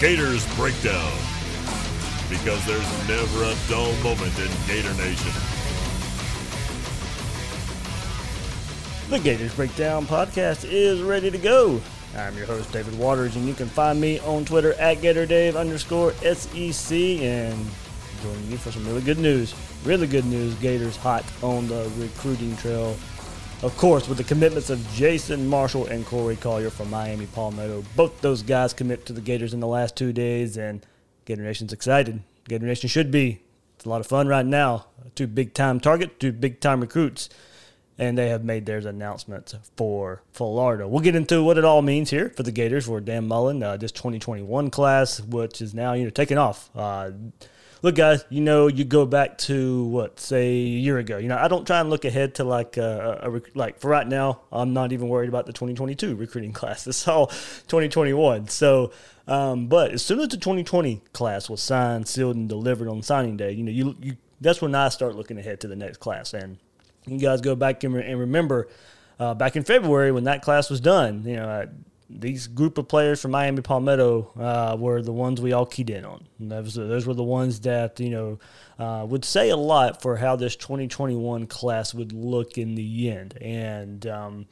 Gators Breakdown. Because there's never a dull moment in Gator Nation. The Gators Breakdown podcast is ready to go. I'm your host, David Waters, and you can find me on Twitter at GatorDave underscore SEC and joining you for some really good news. Really good news. Gators hot on the recruiting trail. Of course, with the commitments of Jason Marshall and Corey Collier from Miami Palmetto. Both those guys commit to the Gators in the last two days, and Gator Nation's excited. Gator Nation should be. It's a lot of fun right now. Two big time targets, two big time recruits and they have made their announcements for Florida. We'll get into what it all means here for the Gators for Dan Mullen, uh, this 2021 class, which is now you know taking off. Uh, look, guys, you know you go back to what say a year ago. You know I don't try and look ahead to like uh, a, rec- like for right now. I'm not even worried about the 2022 recruiting class. It's all 2021. So. Um, but as soon as the 2020 class was signed, sealed, and delivered on signing day, you know, you, you that's when I start looking ahead to the next class. And you guys go back and, re- and remember uh, back in February when that class was done, you know, uh, these group of players from Miami Palmetto uh, were the ones we all keyed in on. Those, those were the ones that, you know, uh, would say a lot for how this 2021 class would look in the end. And um,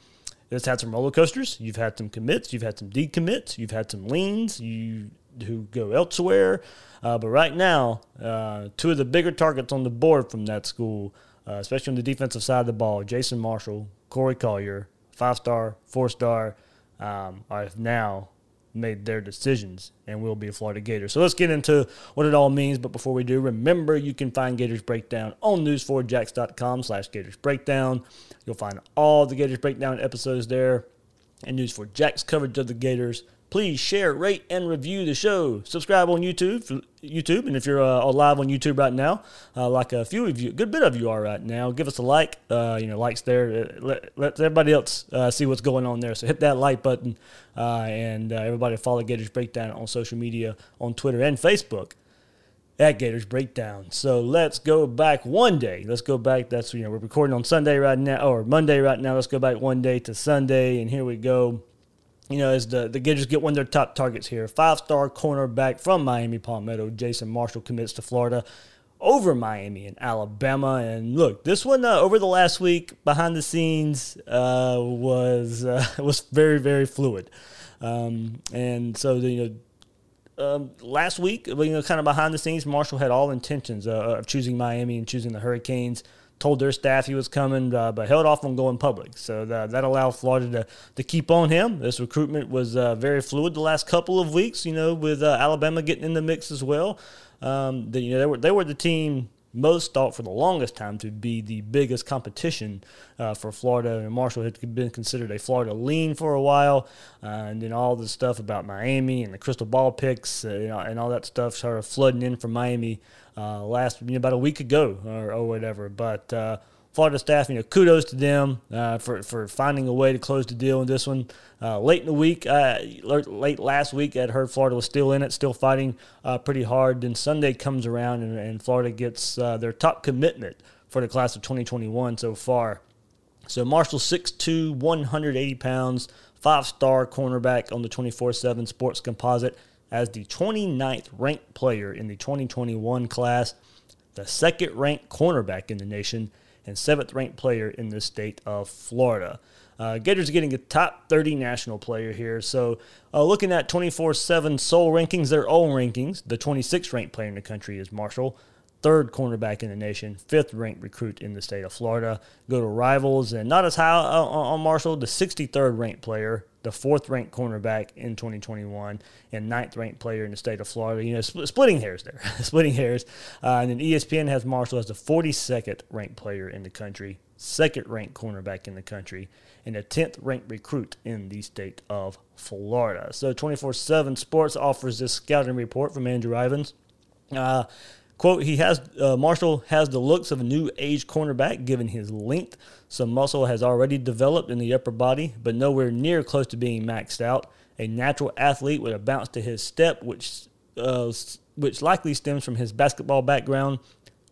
it's had some roller coasters. You've had some commits, you've had some decommits, you've had some leans, you who go elsewhere. Uh, but right now, uh, two of the bigger targets on the board from that school uh, especially on the defensive side of the ball. Jason Marshall, Corey Collier, five star, four star, um, have now made their decisions and will be a Florida Gator. So let's get into what it all means. But before we do, remember you can find Gators Breakdown on news4jax.com slash Gators Breakdown. You'll find all the Gators Breakdown episodes there and News4Jax coverage of the Gators please share, rate, and review the show. Subscribe on YouTube, YouTube, and if you're uh, live on YouTube right now, uh, like a few of you, a good bit of you are right now, give us a like. Uh, you know, likes there. Uh, let, let everybody else uh, see what's going on there. So hit that like button, uh, and everybody follow Gators Breakdown on social media, on Twitter and Facebook. At Gators Breakdown. So let's go back one day. Let's go back. That's you know we're recording on Sunday right now or Monday right now. Let's go back one day to Sunday, and here we go you know, as the, the Gators get one of their top targets here. Five star cornerback from Miami Palmetto, Jason Marshall commits to Florida over Miami and Alabama. And look, this one uh, over the last week behind the scenes uh, was uh, was very very fluid. Um, and so the, you know. Um, last week, you know, kind of behind the scenes, Marshall had all intentions uh, of choosing Miami and choosing the Hurricanes told their staff he was coming, uh, but held off on going public. So that, allowed Florida to, to keep on him. This recruitment was uh, very fluid the last couple of weeks, you know, with uh, Alabama getting in the mix as well. Um, the, you know, they were, they were the team most thought for the longest time to be the biggest competition uh, for Florida. And Marshall had been considered a Florida lean for a while, uh, and then all the stuff about Miami and the crystal ball picks uh, you know, and all that stuff started flooding in from Miami uh, last you know, about a week ago or, or whatever. But uh, Florida staff, you know, kudos to them uh, for, for finding a way to close the deal in this one. Uh, late in the week, uh, late last week, I'd heard Florida was still in it, still fighting uh, pretty hard. Then Sunday comes around and, and Florida gets uh, their top commitment for the class of 2021 so far. So Marshall, 6'2", 180 pounds, five-star cornerback on the 24-7 Sports Composite as the 29th ranked player in the 2021 class. the second ranked cornerback in the nation, and seventh ranked player in the state of Florida. Uh, Gators getting a top 30 national player here. So, uh, looking at 24 7 SOL rankings, their own rankings, the 26th ranked player in the country is Marshall, third cornerback in the nation, fifth ranked recruit in the state of Florida. Go to rivals, and not as high uh, on Marshall, the 63rd ranked player, the fourth ranked cornerback in 2021, and ninth ranked player in the state of Florida. You know, spl- splitting hairs there, splitting hairs. Uh, and then ESPN has Marshall as the 42nd ranked player in the country, second ranked cornerback in the country, and a 10th ranked recruit in the state of Florida. So 24 7 Sports offers this scouting report from Andrew Ivins. Uh, quote, he has, uh, Marshall has the looks of a new age cornerback given his length. Some muscle has already developed in the upper body, but nowhere near close to being maxed out. A natural athlete with a bounce to his step, which, uh, which likely stems from his basketball background,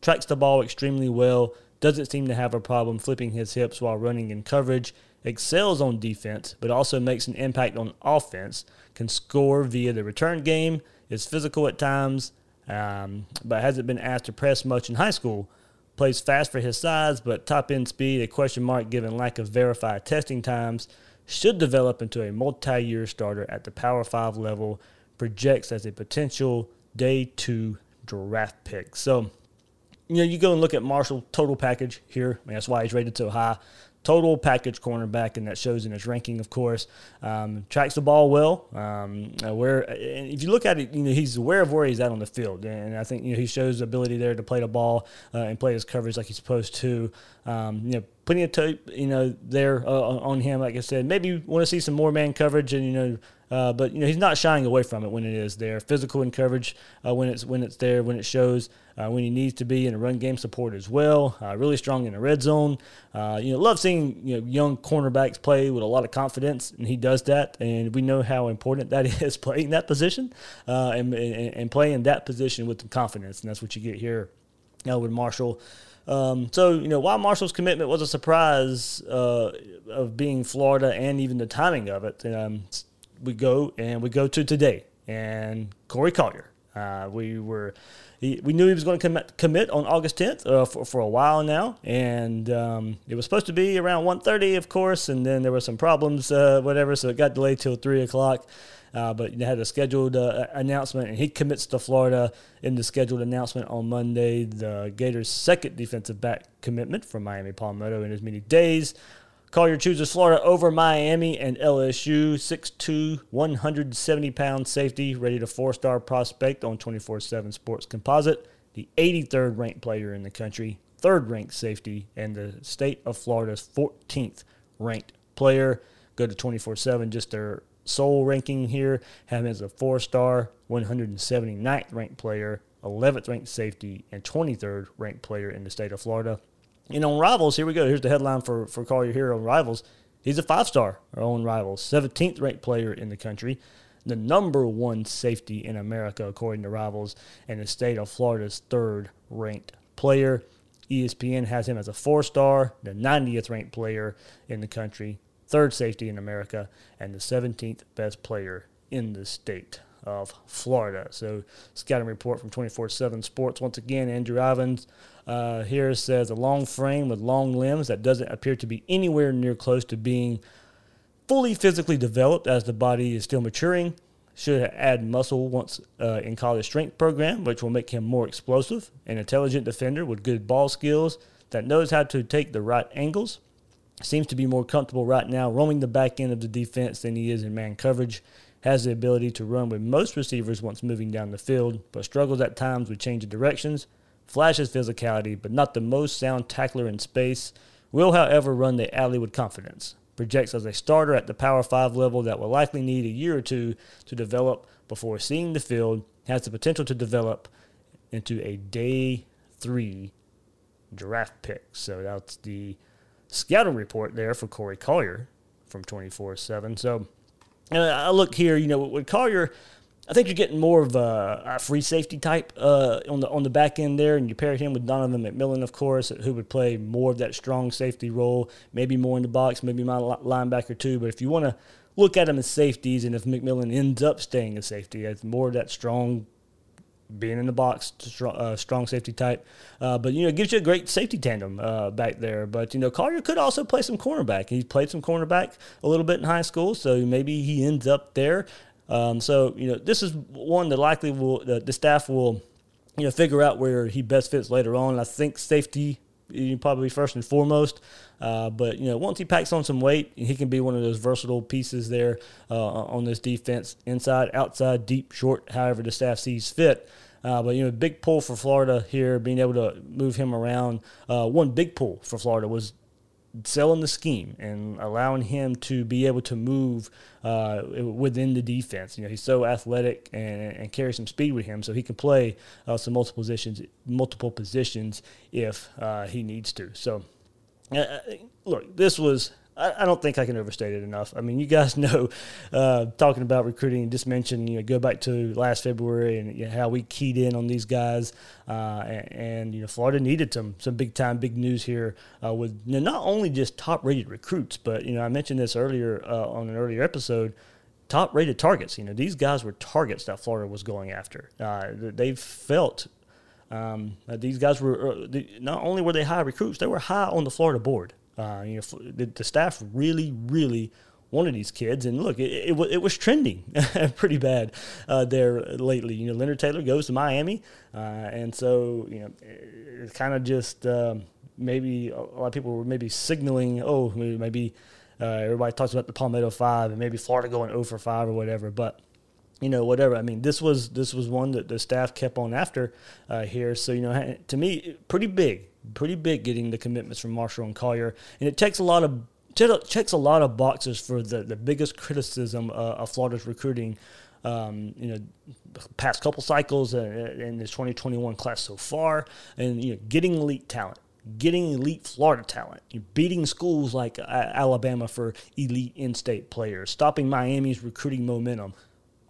tracks the ball extremely well, doesn't seem to have a problem flipping his hips while running in coverage, excels on defense, but also makes an impact on offense, can score via the return game, is physical at times, um, but hasn't been asked to press much in high school. Plays fast for his size, but top end speed, a question mark given lack of verified testing times, should develop into a multi year starter at the Power 5 level, projects as a potential day two draft pick. So, you know, you go and look at Marshall total package here. I mean, that's why he's rated so high total package cornerback, and that shows in his ranking, of course. Um, tracks the ball well. Um, uh, where if you look at it, you know he's aware of where he's at on the field, and I think you know he shows ability there to play the ball uh, and play his coverage like he's supposed to. Um, you know, plenty of tape, you know, there uh, on him. Like I said, maybe you want to see some more man coverage, and you know, uh, but you know he's not shying away from it when it is there. Physical in coverage uh, when it's when it's there, when it shows, uh, when he needs to be in a run game support as well. Uh, really strong in the red zone. Uh, you know, love seeing you know young cornerbacks play with a lot of confidence, and he does that. And we know how important that is playing that position and, and, and playing that position with confidence, and that's what you get here with Marshall. Um, so, you know, while Marshall's commitment was a surprise uh, of being Florida and even the timing of it, um, we go and we go to today and Corey Collier. Uh, we were he, we knew he was going to commit, commit on August 10th uh, for, for a while now, and um, it was supposed to be around 1.30, of course, and then there were some problems, uh, whatever, so it got delayed till 3 o'clock. Uh, but they had a scheduled uh, announcement, and he commits to Florida in the scheduled announcement on Monday. The Gators' second defensive back commitment from Miami Palmetto in as many days. Call Collier chooses Florida over Miami and LSU. 6'2, 170 pound safety, ready to four star prospect on 24 7 Sports Composite. The 83rd ranked player in the country, third ranked safety, and the state of Florida's 14th ranked player. Go to 24 7, just their SOL ranking here, him as a four star, 179th ranked player, 11th ranked safety, and 23rd ranked player in the state of Florida. And on Rivals, here we go. Here's the headline for, for Collier here on Rivals. He's a five star on Rivals, 17th ranked player in the country, the number one safety in America, according to Rivals, and the state of Florida's third ranked player. ESPN has him as a four star, the 90th ranked player in the country, third safety in America, and the 17th best player in the state of Florida. So, scouting report from 24 7 Sports. Once again, Andrew Ivins uh, here says a long frame with long limbs that doesn't appear to be anywhere near close to being fully physically developed as the body is still maturing. Should add muscle once uh, in college strength program, which will make him more explosive. An intelligent defender with good ball skills that knows how to take the right angles seems to be more comfortable right now roaming the back end of the defense than he is in man coverage. Has the ability to run with most receivers once moving down the field, but struggles at times with change of directions. Flashes physicality, but not the most sound tackler in space. Will, however, run the alley with confidence. Projects as a starter at the Power 5 level that will likely need a year or two to develop before seeing the field. Has the potential to develop into a day three draft pick. So that's the scouting report there for Corey Collier from 24 7. So uh, I look here, you know, with Collier, I think you're getting more of a, a free safety type uh, on the on the back end there, and you pair him with Donovan McMillon, of course, who would play more of that strong safety role, maybe more in the box, maybe my linebacker too. But if you want to look at him as safeties, and if McMillon ends up staying a safety, it's more of that strong being in the box, strong, uh, strong safety type. Uh, but you know, it gives you a great safety tandem uh, back there. But you know, Collier could also play some cornerback. He played some cornerback a little bit in high school, so maybe he ends up there. Um, so you know, this is one that likely will the, staff will you know figure out where he best fits later on. I think safety probably first and foremost. Uh, but you know, once he packs on some weight, he can be one of those versatile pieces there uh, on this defense, inside, outside, deep, short, however the staff sees fit. Uh, but you know, big pull for Florida here, being able to move him around. Uh, one big pull for Florida was selling the scheme and allowing him to be able to move uh, within the defense. You know, he's so athletic and, and carries some speed with him, so he can play uh, some multiple positions, multiple positions if uh, he needs to. So, uh, uh, look, this was I, don't think I can overstate it enough. I mean, you guys know, uh, talking about recruiting, just mentioned, you know, go back to last February and you know, how we keyed in on these guys. Uh, and, and, you know, Florida needed some, some big time, big news here uh, with you know, not only just top rated recruits, but, you know, I mentioned this earlier uh, on an earlier episode top rated targets. You know, these guys were targets that Florida was going after. Uh, they felt um, these guys were uh, not only were they high recruits, they were high on the Florida board. Uh, you know, the, the, staff really, really wanted these kids, and look, it, it, it was trending pretty bad uh, there lately. You know, Leonard Taylor goes to Miami, uh, and so you know, it's kind of just um, maybe a lot of people were maybe signaling, oh, maybe uh, everybody talks about the Palmetto Five, and maybe Florida going 0 for five or whatever, but you know, whatever. I mean, this was this was one that the staff kept on after uh, here. So you know, to me, pretty big, pretty big getting the commitments from Marshall and Collier, and it takes a lot of checks a lot of boxes for the the biggest criticism uh, of Florida's recruiting. Um, you know, past couple cycles uh, in this 2021 class so far, and you know, getting elite talent getting elite Florida talent, You're beating schools like uh, Alabama for elite in-state players, stopping Miami's recruiting momentum,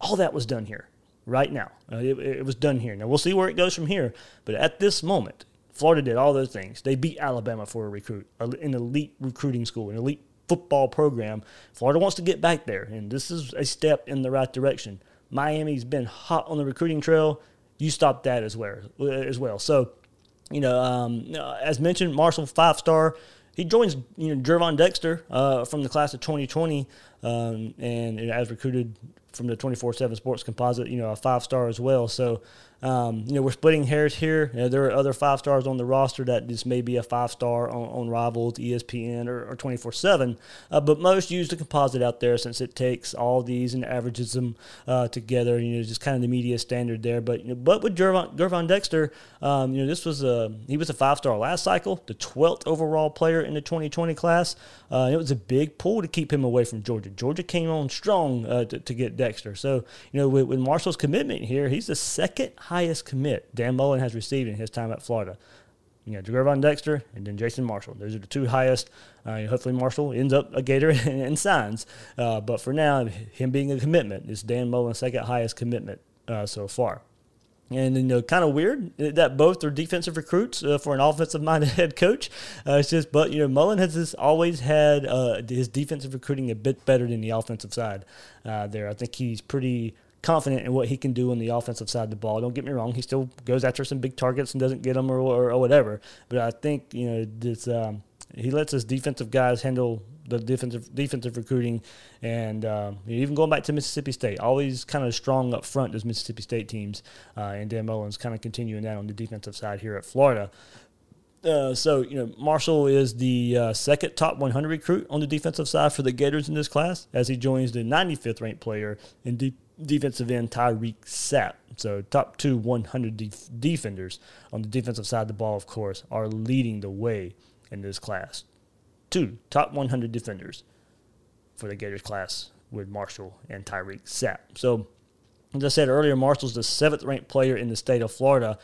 all that was done here right now. Uh, it, it, was done here. Now we'll see where it goes from here. But at this moment, Florida did all those things. They beat Alabama for a recruit, an elite recruiting school, an elite football program. Florida wants to get back there, and this is a step in the right direction. Miami's been hot on the recruiting trail. You stop that as well. As well. So, you know, um, as mentioned, Marshall five star. He joins you know Gervon Dexter uh, from the class of 2020, um, and as recruited from the 24/7 Sports Composite, you know, a five star as well. So um, you know, we're splitting hairs here. You know, there are other five stars on the roster that just may be a five star on, on Rivals, ESPN, or 24 7. Uh, but most use the composite out there since it takes all these and averages them uh, together. You know, just kind of the media standard there. But you know, but with Gervon, Gervon Dexter, um, you know, this was a he was a five star last cycle, the 12th overall player in the 2020 class. Uh, it was a big pull to keep him away from Georgia. Georgia came on strong uh, to, to, get Dexter. So you know, with, with Marshall's commitment here, he's the second highest commit Dan Mullen has received in his time at Florida. You know, Gervon Dexter and then Jason Marshall. Those are the two highest. Uh, hopefully, Marshall ends up a Gator and, and signs. Uh, but for now, him being a commitment is Dan Mullen's second highest commitment uh, so far. And you know, kind of weird that both are defensive recruits uh, for an offensive-minded head coach. Uh, it's just, but you know, Mullen has this, always had uh, his defensive recruiting a bit better than the offensive side. Uh, there, I think he's pretty confident in what he can do on the offensive side of the ball. Don't get me wrong; he still goes after some big targets and doesn't get them or, or, or whatever. But I think you know this. Um, he lets his defensive guys handle the defensive defensive recruiting, and um, even going back to Mississippi State, always kind of strong up front. Those Mississippi State teams, uh, and Dan Mullen's kind of continuing that on the defensive side here at Florida. Uh, so you know Marshall is the uh, second top 100 recruit on the defensive side for the Gators in this class, as he joins the 95th ranked player in deep defensive end Tyreak Sapp. So top two 100 def- defenders on the defensive side of the ball, of course, are leading the way in this class. Two top 100 defenders for the Gators class with Marshall and Tyreek Sapp. So as I said earlier, Marshall's the seventh ranked player in the state of Florida.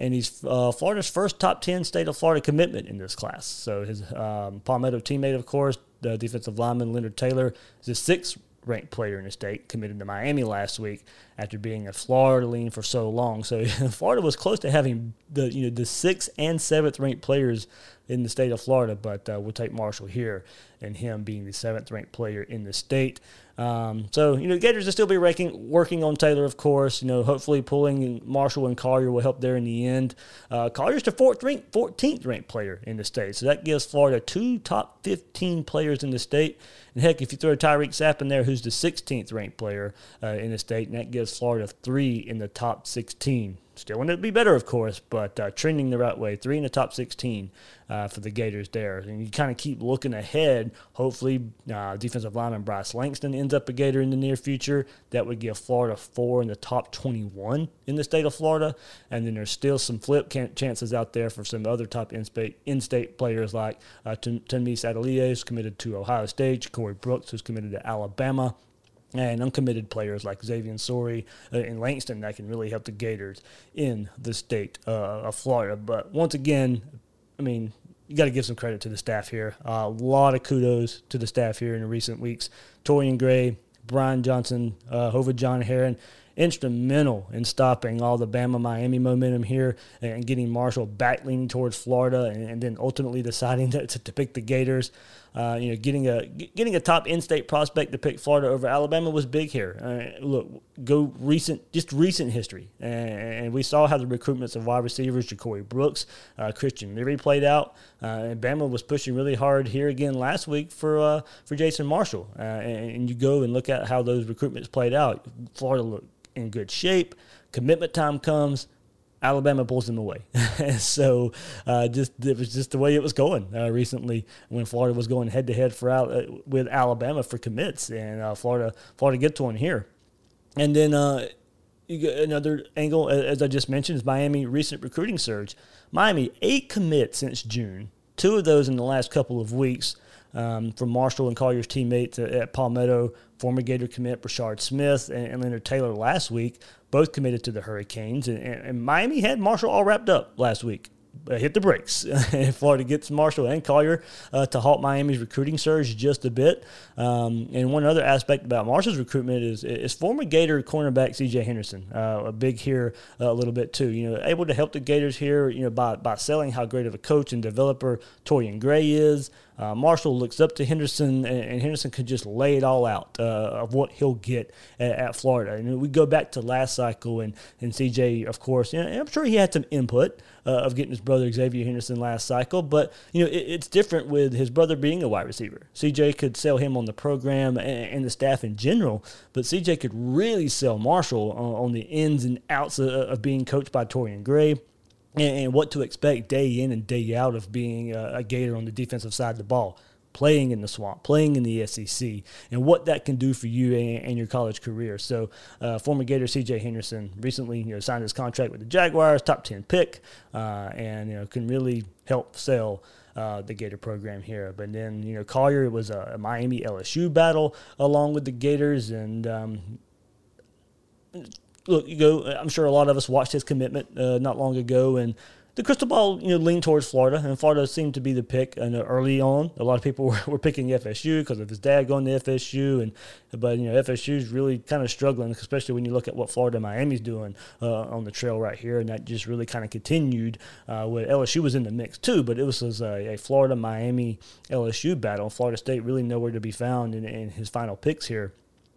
And he's uh, Florida's first top 10 state of Florida commitment in this class. So his um, Palmetto teammate, of course, the defensive lineman Leonard Taylor, is the sixth ranked player in the state, committed to Miami last week after being a Florida lean for so long. So Florida was close to having the you know the sixth and seventh ranked players in the state of Florida, but uh, we'll take Marshall here and him being the seventh ranked player in the state. Um, so, you know, Gators will still be ranking, working on Taylor, of course. You know, hopefully pulling Marshall and Collier will help there in the end. Uh, Collier's the fourth rank, 14th ranked player in the state. So that gives Florida two top 15 players in the state. And heck, if you throw Tyreak Sapp in there, who's the 16th ranked player uh, in the state, and that gives Florida three in the top 16. Still want it be better, of course, but uh, trending the right way. Three in the top 16 uh, for the Gators there. And you kind of keep looking ahead. Hopefully, uh, defensive lineman Bryce Langston ends up a Gator in the near future. That would give Florida four in the top 21 in the state of Florida. And then there's still some flip chances out there for some other top in-state, in-state players like uh, Tunmise Adeleye, who's committed to Ohio State, Corey Brooks, who's committed to Alabama and uncommitted players like Xavier Sori uh, and Langston that can really help the Gators in the state uh, of Florida. But once again, I mean, you got to give some credit to the staff here. Uh, a lot of kudos to the staff here in recent weeks. Torrian Gray, Brian Johnson, uh, Hova John Heron, instrumental in stopping all the Bama Miami momentum here and getting Marshall back leaning towards Florida and, and then ultimately deciding to, to pick the Gators. Uh, you know, getting a getting a top in-state prospect to pick Florida over Alabama was big here. Uh, look, go recent, just recent history, and, and, we saw how the recruitments of wide receivers, Ja'Corey Brooks, uh, Christian Leary played out, uh, and Bama was pushing really hard here again last week for uh, for Jason Marshall. Uh, and, and, you go and look at how those recruitments played out. Florida looked in good shape. Commitment time comes. Alabama pulls them away. so uh, just it was just the way it was going uh, recently when Florida was going head to head for uh, with Alabama for commits, and uh, Florida Florida gets one here, and then uh, another angle as I just mentioned is Miami recent recruiting surge. Miami eight commits since June, two of those in the last couple of weeks. Um, from Marshall and Collier's teammates at, Palmetto, former Gator commit Brashard Smith and, and Leonard Taylor last week both committed to the Hurricanes. And, and Miami had Marshall all wrapped up last week. Uh, hit the brakes. Florida gets Marshall and Collier uh, to halt Miami's recruiting surge just a bit. Um, and one other aspect about Marshall's recruitment is is former Gator cornerback C.J. Henderson, uh, a big here uh, a little bit too. You know, able to help the Gators here. You know, by by selling how great of a coach and developer Torrian Gray is. Uh, Marshall looks up to Henderson, and, and, Henderson could just lay it all out uh, of what he'll get at, at, Florida. And we go back to last cycle, and, and CJ, of course, know, I'm sure he had some input uh, of getting his brother Xzavier Henderson last cycle, but you know it, it's different with his brother being a wide receiver. CJ could sell him on the program and, and the staff in general, but CJ could really sell Marshall on, on the ins and outs of, of being coached by Torrian Gray and, what to expect day in and day out of being a, a Gator on the defensive side of the ball playing in the swamp, playing in the SEC, and what that can do for you and, and your college career. So, uh, former Gator C.J. Henderson recently, you know, signed his contract with the Jaguars, top ten pick, uh, and you know can really help sell. Uh, the Gator program here, but then you know Collier it was a, a Miami LSU battle along with the Gators, and um, look, you go. I'm sure a lot of us watched his commitment uh, not long ago, and the crystal ball you know leaned towards Florida, and Florida seemed to be the pick. And early on, a lot of people were, were picking FSU because of his dad going to FSU, and but you know FSU is really kind of struggling, especially when you look at what Florida Miami's doing uh, on the trail right here, and that just really kind of continued. Uh, with LSU was in the mix too, but it was, was a, a, Florida Miami LSU battle. Florida State really nowhere to be found in, in his final picks here,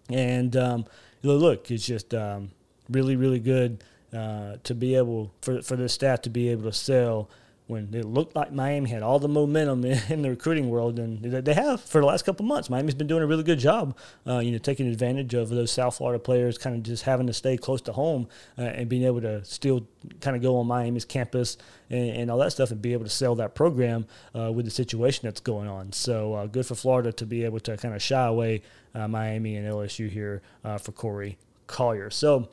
and um, look, it's just. Um, really, really good uh, to be able for for the staff to be able to sell when it looked like Miami had all the momentum in the recruiting world, and they have for the last couple months. Miami's been doing a really good job, uh, you know, taking advantage of those South Florida players, kind of just having to stay close to home uh, and being able to still kind of go on Miami's campus and, and, all that stuff, and be able to sell that program uh, with the situation that's going on. So uh, good for Florida to be able to kind of shy away uh, Miami and LSU here uh, for Corey Collier. So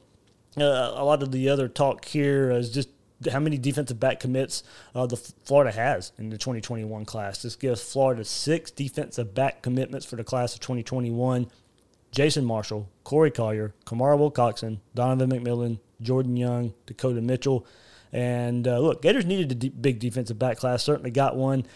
uh, a lot of the other talk here is just how many defensive back commits uh, the Florida has in the 2021 class. This gives Florida six defensive back commitments for the class of 2021. Jason Marshall, Corey Collier, Kamari Wilcoxson, Donovan McMillon, Jordan Young, Dakota Mitchell. And uh, look, Gators needed a big defensive back class, certainly got one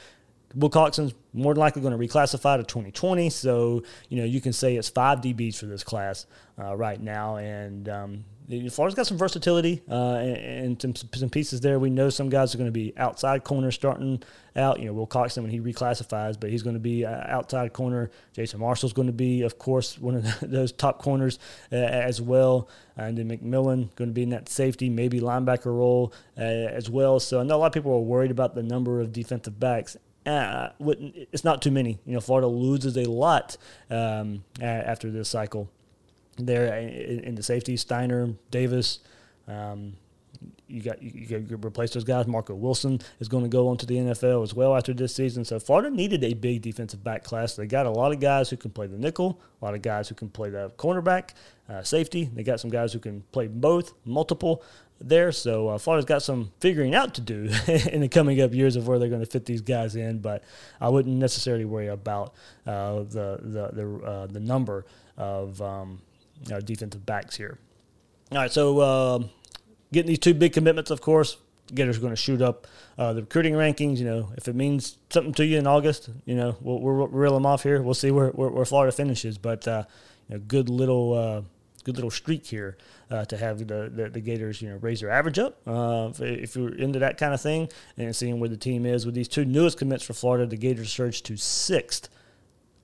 Wilcoxson's more than likely going to reclassify to 2020. So, you know, you can say it's five DBs for this class uh, right now. And um, Florida's got some versatility uh, and, and some, some, pieces there. We know some guys are going to be outside corner starting out. You know, Wilcoxson when he reclassifies, but he's going to be uh, outside corner. Jason Marshall's going to be, of course, one of the, those top corners uh, as well. And then McMillon going to be in that safety, maybe linebacker role uh, as well. So I know a lot of people are worried about the number of defensive backs. Uh, it's not too many. You know, Florida loses a lot um, after this cycle there in the safety, Stiner, Davis. Um, you got you, you replace those guys. Marco Wilson is going to go on to the NFL as well after this season. So Florida needed a big defensive back class. They got a lot of guys who can play the nickel, a lot of guys who can play the cornerback, uh, safety. They got some guys who can play both, multiple there. So uh, Florida's got some figuring out to do in the coming up years of where they're going to fit these guys in. But I wouldn't necessarily worry about uh, the the the, uh, the number of um, our defensive backs here. All right, so uh, getting these two big commitments, of course, Gators are going to shoot up uh, the recruiting rankings. You know, if it means something to you in August, you know, we'll, we'll reel them off here. We'll see where, where, where Florida finishes, but uh, you know, good little uh, good little streak here uh, to have the, the, the, Gators, you know, raise their average up. Uh, if, if, you're into that kind of thing and seeing where the team is with these two newest commits for Florida, the Gators surge to sixth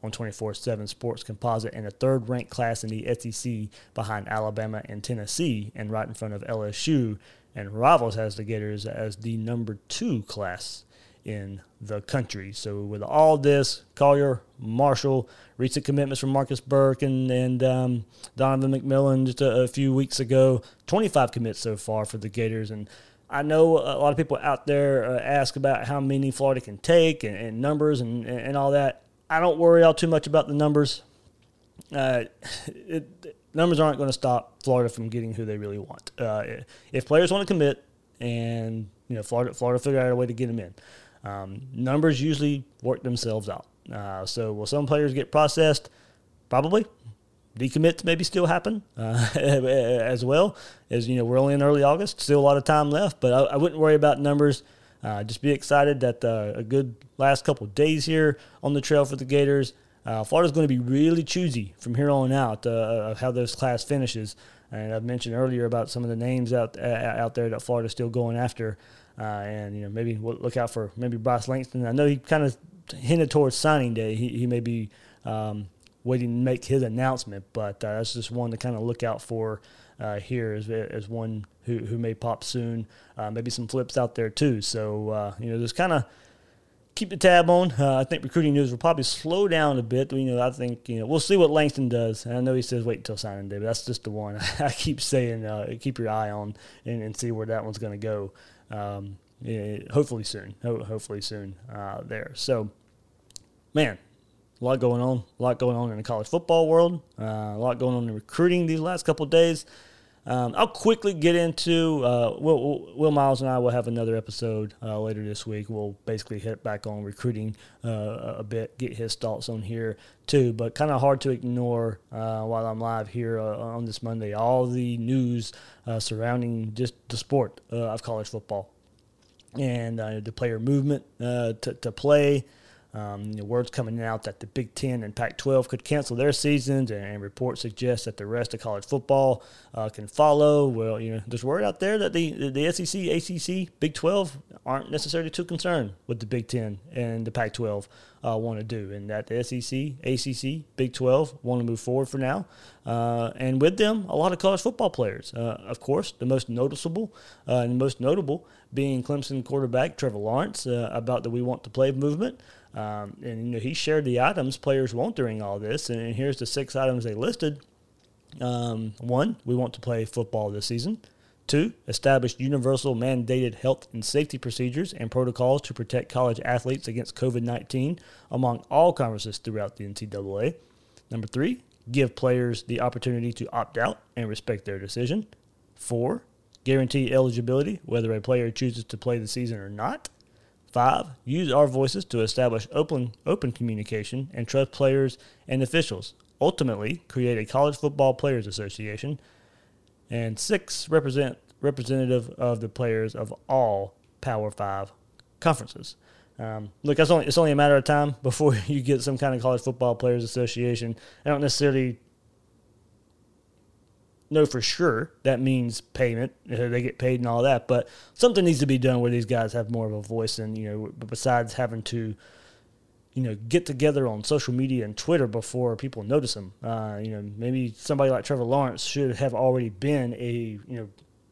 on 24 7 Sports Composite and a third ranked class in the SEC behind Alabama and Tennessee and right in front of LSU. And Rivals has the Gators as the number two class in the country. So, with all this, Collier, Marshall, recent commitments from Marcus Burke and, and um, Donovan McMillon just a, a, few weeks ago, 25 commits so far for the Gators. And I know a lot of people out there uh, ask about how many Florida can take and, and numbers and, and all that. I don't worry all too much about the numbers. Uh, it, numbers aren't going to stop Florida from getting who they really want. Uh, if players want to commit, and you know, Florida, Florida figure out a way to get them in. Um, numbers usually work themselves out. Uh, so will some players get processed? Probably. Decommits maybe still happen uh, as well. As you know, we're only in early August, still a lot of time left. But I, I wouldn't worry about numbers. Uh, just be excited that uh, a good last couple days here on the trail for the Gators. Uh, Florida's going to be really choosy from here on out uh, of how this class finishes. And I've mentioned earlier about some of the names out uh, out there that Florida's still going after. Uh, and you know maybe we'll look out for maybe Bryce Langston. I know he kind of hinted towards signing day. He, he may be um, waiting to make his announcement, but that's just one to kind of look out for uh, here as, as one who, who may pop soon. Uh, maybe some flips out there too. So, uh, you know, just kind of keep the tab on. Uh, I think recruiting news will probably slow down a bit. You know, I think, you know, we'll see what Langston does. And I know he says wait until signing day, but that's just the one I keep saying uh, keep your eye on and, and, see where that one's going to go. Um, yeah, hopefully soon. Ho- hopefully soon uh, there. So, man, a lot going on. A lot going on in the college football world. Uh, a lot going on in recruiting these last couple days. Um, I'll quickly get into uh, Will, Will, Miles and I will have another episode uh, later this week. We'll basically hit back on recruiting uh, a bit, get his thoughts on here too. But kind of hard to ignore uh, while I'm live here uh, on this Monday. All the news uh, surrounding just the sport of college football and the player movement to, to play. Um, the words coming out that the Big Ten and Pac 12 could cancel their seasons, and, reports suggest that the rest of college football uh, can follow. Well, you know, there's word out there that the, the, the SEC, ACC, Big 12 aren't necessarily too concerned with the Big Ten and the Pac 12 uh, want to do, and that the SEC, ACC, Big 12 want to move forward for now. Uh, and with them, a lot of college football players. Uh, of course, the most noticeable uh, and most notable being Clemson quarterback Trevor Lawrence uh, about the We Want to Play movement. Um, and you know he shared the items players want during all this, and here's the six items they listed. Um, one, we want to play football this season. Two, establish universal mandated health and safety procedures and protocols to protect college athletes against COVID 19 among all conferences throughout the NCAA. Number three, give players the opportunity to opt out and respect their decision. Four, guarantee eligibility whether a player chooses to play the season or not. Five, use our voices to establish open, open communication and trust players and officials. Ultimately, create a college football players association. And six, represent representative of the players of all Power Five conferences. Um, look, it's only it's only a matter of time before you get some kind of college football players association. I don't necessarily know for sure that means payment. They get paid and all that, but something needs to be done where these guys have more of a voice. And you know, besides having to, you know, get together on social media and Twitter before people notice them. Uh, you know, maybe somebody like Trevor Lawrence should have already been a you know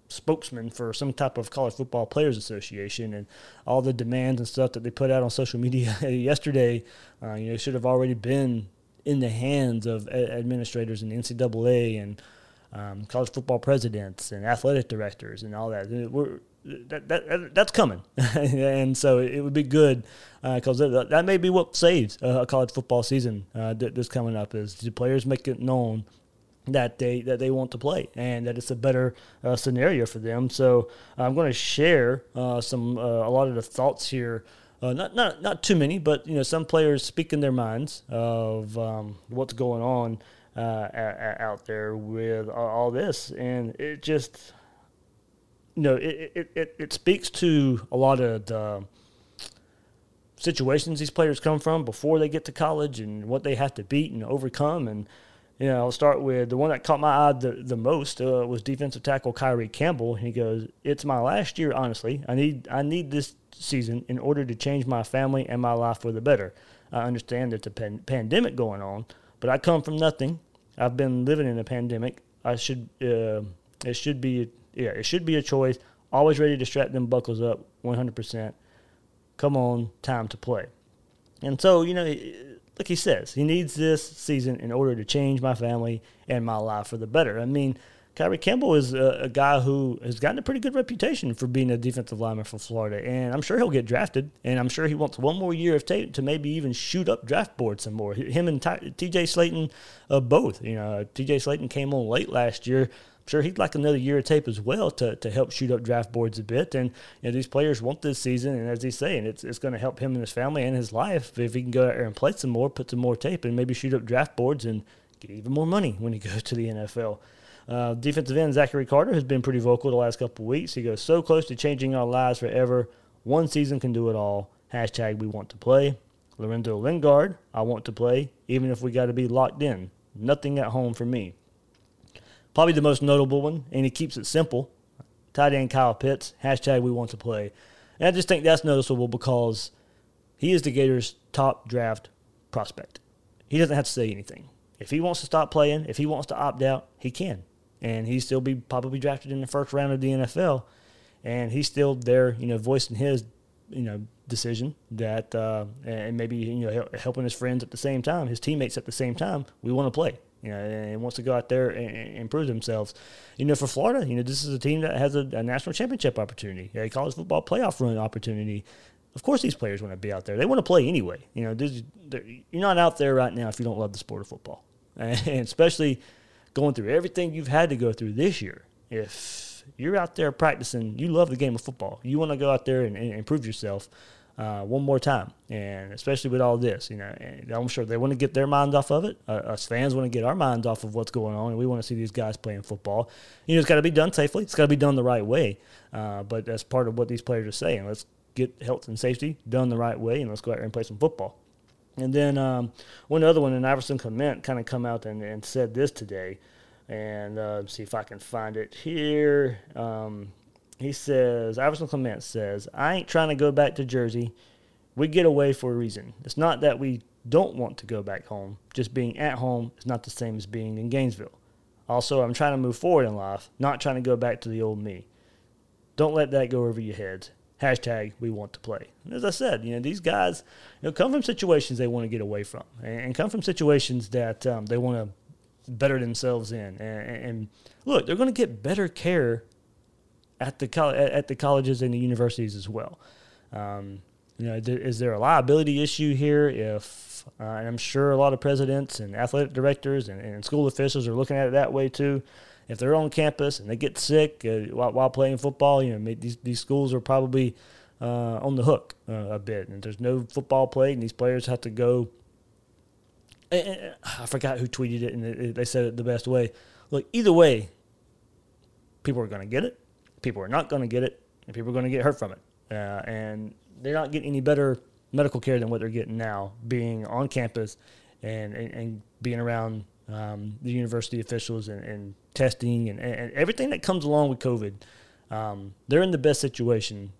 spokesman for some type of college football players association and all the demands and stuff that they put out on social media yesterday uh, you know should have already been in the hands of administrators in the NCAA and um, college football presidents and athletic directors and all that. We're, that, that that's coming, and so it would be good because that, that may be what saves uh, a college football season uh, that's coming up. Is the players make it known that they that they want to play and that it's a better uh, scenario for them. So I'm going to share uh, some uh, a lot of the thoughts here. Uh, not not not too many, but you know some players speak in their minds of um, what's going on uh, out there with all, all this, and it just you know it, it, it, it speaks to a lot of the situations these players come from before they get to college and what they have to beat and overcome and you know, I'll start with the one that caught my eye the, the most uh, was defensive tackle Kyree Campbell. He goes, "It's my last year, honestly. I need I need this season in order to change my family and my life for the better. I understand there's a pan- pandemic going on, but I come from nothing. I've been living in a pandemic. I should uh, it should be yeah it should be a choice. Always ready to strap them buckles up, 100 percent. Come on, time to play." And so, you know, like he says, he needs this season in order to change my family and my life for the better. I mean, Kyree Campbell is a, a guy who has gotten a pretty good reputation for being a defensive lineman for Florida, and I'm sure he'll get drafted. And I'm sure he wants one more year of tape to maybe even shoot up draft boards some more. Him and T.J. Slaton, uh, both. You know, T.J. Slaton came on late last year I'm sure he'd like another year of tape as well to, to help shoot up draft boards a bit. And you know, these players want this season, and as he's saying, it's it's going to help him and his family and his life if he can go out there and play some more, put some more tape, and maybe shoot up draft boards and get even more money when he goes to the NFL. Uh, defensive end Zachary Carter has been pretty vocal the last couple weeks. He goes so close to changing our lives forever. One season can do it all. Hashtag we want to play. Lorenzo Lingard, I want to play, even if we got to be locked in. Nothing at home for me. Probably the most notable one, and he keeps it simple. Tight end Kyle Pitts, hashtag we want to play. And I just think that's noticeable because he is the Gators' top draft prospect. He doesn't have to say anything. If he wants to stop playing, if he wants to opt out, he can. And he still be probably drafted in the first round of the NFL. And he's still there, you know, voicing his, you know, decision that, uh, and maybe, you know, hel- helping his friends at the same time, his teammates at the same time. We want to play you know, and wants to go out there and, and improve themselves. You know, for Florida, you know, this is a team that has a, a national championship opportunity, a college football playoff run opportunity. Of course, these players want to be out there. They want to play anyway. You know, you're not out there right now if you don't love the sport of football, and especially going through everything you've had to go through this year. If you're out there practicing, you love the game of football. You want to go out there and, and improve yourself uh, one more time, and especially with all this, you know, I'm sure they want to get their minds off of it. Uh, us fans want to get our minds off of what's going on, and we want to see these guys playing football. You know, it's got to be done safely. It's got to be done the right way. Uh, but that's part of what these players are saying. Let's get health and safety done the right way, and let's go out there and play some football. And then um, one other one, and Iverson Clement kind of come out and, and said this today, and uh, see if I can find it here. Um, he says, Iverson Clement says, I ain't trying to go back to Jersey. We get away for a reason. It's not that we don't want to go back home. Just being at home is not the same as being in Gainesville. Also, I'm trying to move forward in life, not trying to go back to the old me. Don't let that go over your heads. Hashtag we want to play. And as I said, you know, these guys you know, come from situations they want to get away from and, come from situations that um, they want to better themselves in. And, and look, they're going to get better care at the col- at the colleges and the universities as well. Um, you know, there, is there a liability issue here? If uh, and I'm sure a lot of presidents and athletic directors and, and, school officials are looking at it that way too. If they're on campus and they get sick uh, while, while, playing football, you know, these these schools are probably uh, on the hook uh, a bit. And there's no football played, and these players have to go. I forgot who tweeted it, and they said it the best way. Look, either way, people are going to get it people are not going to get it, and people are going to get hurt from it. Uh, and they're not getting any better medical care than what they're getting now, being on campus and, and, and being around um, the university officials and, and testing and, and, everything that comes along with COVID. Um, they're in the best situation,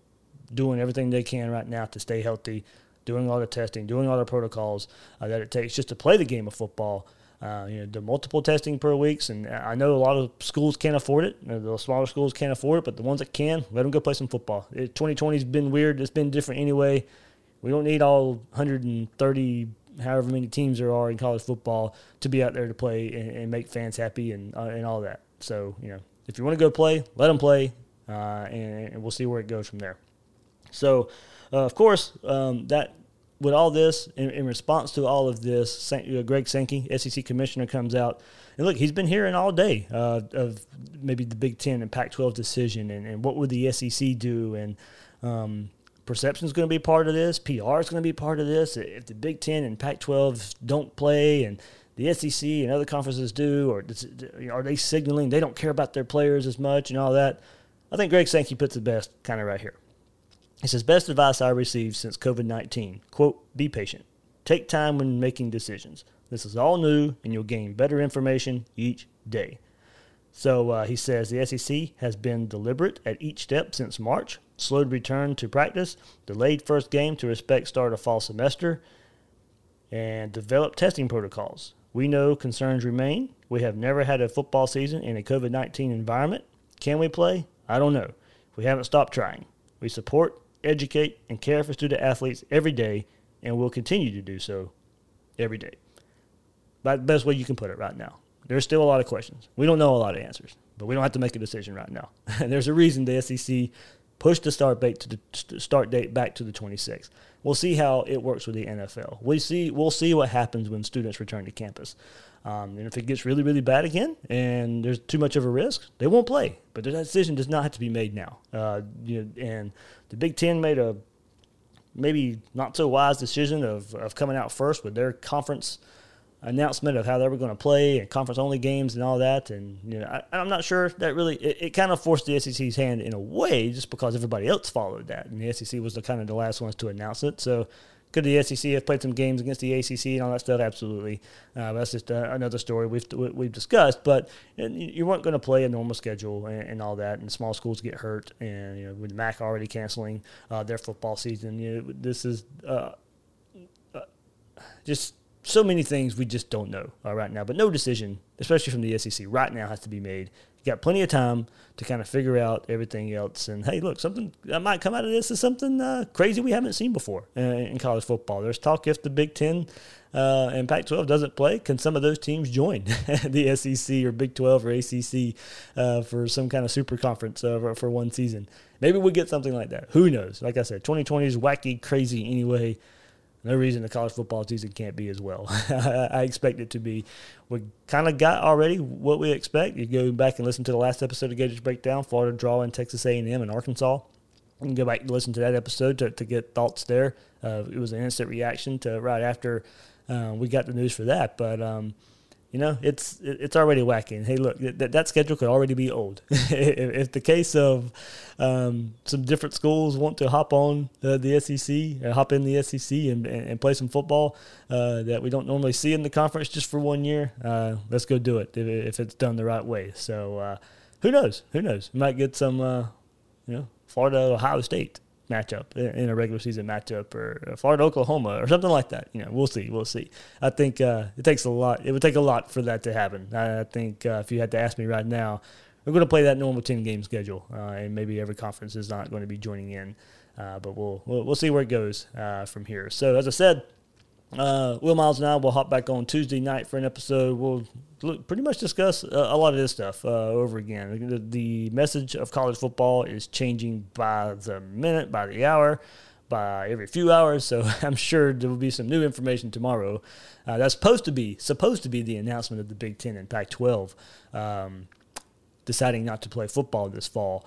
doing everything they can right now to stay healthy, doing all the testing, doing all the protocols uh, that it takes just to play the game of football. Uh, you know, the multiple testing per weeks, and I know a lot of schools can't afford it. You know, the smaller schools can't afford it, but the ones that can, let them go play some football. 2020 has been weird. It's been different anyway. We don't need all 130, however many teams there are in college football, to be out there to play and, and make fans happy and uh, and all that. So you know, if you want to go play, let them play, uh, and, and, we'll see where it goes from there. So, uh, of course, um, that with all this, in, in, response to all of this, uh, Greg Sankey, SEC commissioner, comes out and look, he's been hearing all day uh, of maybe the Big Ten and Pac-12 decision, and, and what would the SEC do, and um, perception is going to be part of this, PR is going to be part of this. If the Big Ten and Pac-12 don't play, and the SEC and other conferences do, or are they signaling they don't care about their players as much and all that? I think Greg Sankey puts it best kind of right here. He says, best advice I received since COVID 19. Quote, be patient. Take time when making decisions. This is all new, and you'll gain better information each day. So uh, he says the SEC has been deliberate at each step since March, slowed return to practice, delayed first game to respect start of fall semester, and developed testing protocols. We know concerns remain. We have never had a football season in a COVID 19 environment. Can we play? I don't know. We haven't stopped trying. We support educate, and care for student athletes every day, and will continue to do so every day. That's the best way you can put it right now. There's still a lot of questions. We don't know a lot of answers, but we don't have to make a decision right now. And there's a reason the SEC pushed the start date to the start date back to the 26th. We'll see how it works with the NFL. We see we'll see what happens when students return to campus. Um, and if it gets really, really bad again and there's too much of a risk, they won't play. But that decision does not have to be made now. Uh, you know, and the Big Ten made a maybe not so wise decision of, of coming out first with their conference announcement of how they were going to play and conference only games and all that. And you know, I, am not sure that really it, it, kind of forced the SEC's hand in a way, just because everybody else followed that, and the SEC was the kind of the last ones to announce it. So could the SEC have played some games against the ACC and all that stuff? Absolutely. Uh, that's just uh, another story we've we've discussed. But you weren't going to play a normal schedule and, and, all that, and small schools get hurt, and you know with MAC already canceling uh, their football season, you know, this is uh, uh, just so many things we just don't know uh, right now. But no decision, especially from the SEC, right now has to be made got plenty of time to kind of figure out everything else. And hey, look, something that might come out of this is something uh, crazy we haven't seen before uh, in college football. There's talk if the Big Ten uh, and Pac-12 doesn't play, can some of those teams join the SEC or Big 12 or ACC uh, for some kind of super conference uh, for one season? Maybe we get something like that. Who knows? Like I said, 2020 is wacky, crazy anyway no reason the college football season can't be as well. I expect it to be. We kind of got already what we expect. You go back and listen to the last episode of Gators Breakdown, Florida draw in Texas A&M and Arkansas. You can go back and listen to that episode to, to get thoughts there. Uh, it was an instant reaction to right after uh, we got the news for that. But um, you know, it's it's already wacky. hey, look, that, that schedule could already be old. if, if, the case of um, some different schools want to hop on uh, the SEC, hop in the SEC and, and, and play some football uh, that we don't normally see in the conference just for one year, uh, let's go do it if, if, it's done the right way. So uh, who knows? Who knows? We might get some, uh, you know, Florida, Ohio State matchup in a regular season matchup or Florida Oklahoma or something like that. You know, we'll see, we'll see. I think uh, it takes a lot. It would take a lot for that to happen. I, I think uh, if you had to ask me right now, we're going to play that normal ten game schedule, uh, and maybe every conference is not going to be joining in. Uh, but we'll, we'll, we'll see where it goes uh, from here. So as I said, uh, Will Miles and I will hop back on Tuesday night for an episode. We'll look, pretty much discuss uh, a lot of this stuff uh, over again. The, the, message of college football is changing by the minute, by the hour, by every few hours. So I'm sure there will be some new information tomorrow. Uh, that's supposed to be supposed to be the announcement of the Big Ten and Pac-12 um, deciding not to play football this fall.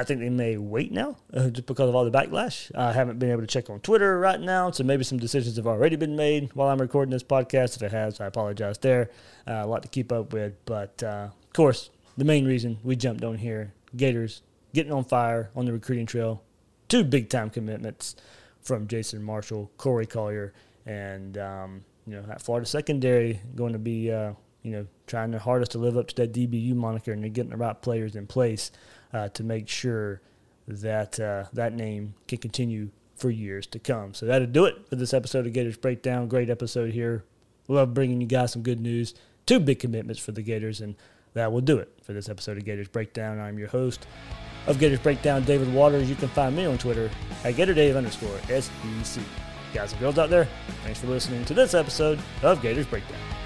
I think they may wait now uh, just because of all the backlash. I haven't been able to check on Twitter right now, so maybe some decisions have already been made while I'm recording this podcast. If it has, I apologize there. Uh, a lot to keep up with, but uh, of course, the main reason we jumped on here Gators getting on fire on the recruiting trail, two big time commitments. from Jason Marshall, Corey Collier, and um, you know that Florida secondary going to be uh, you know trying their hardest to live up to that DBU moniker, and they're getting the right players in place uh, to make sure that uh, that name can continue for years to come. So that'll do it for this episode of Gators Breakdown. Great episode here. Love bringing you guys some good news. Two big commitments for the Gators, and that will do it for this episode of Gators Breakdown. I'm your host of Gators Breakdown, David Waters. You can find me on Twitter at GatorDave underscore SEC. Guys and girls out there, thanks for listening to this episode of Gators Breakdown.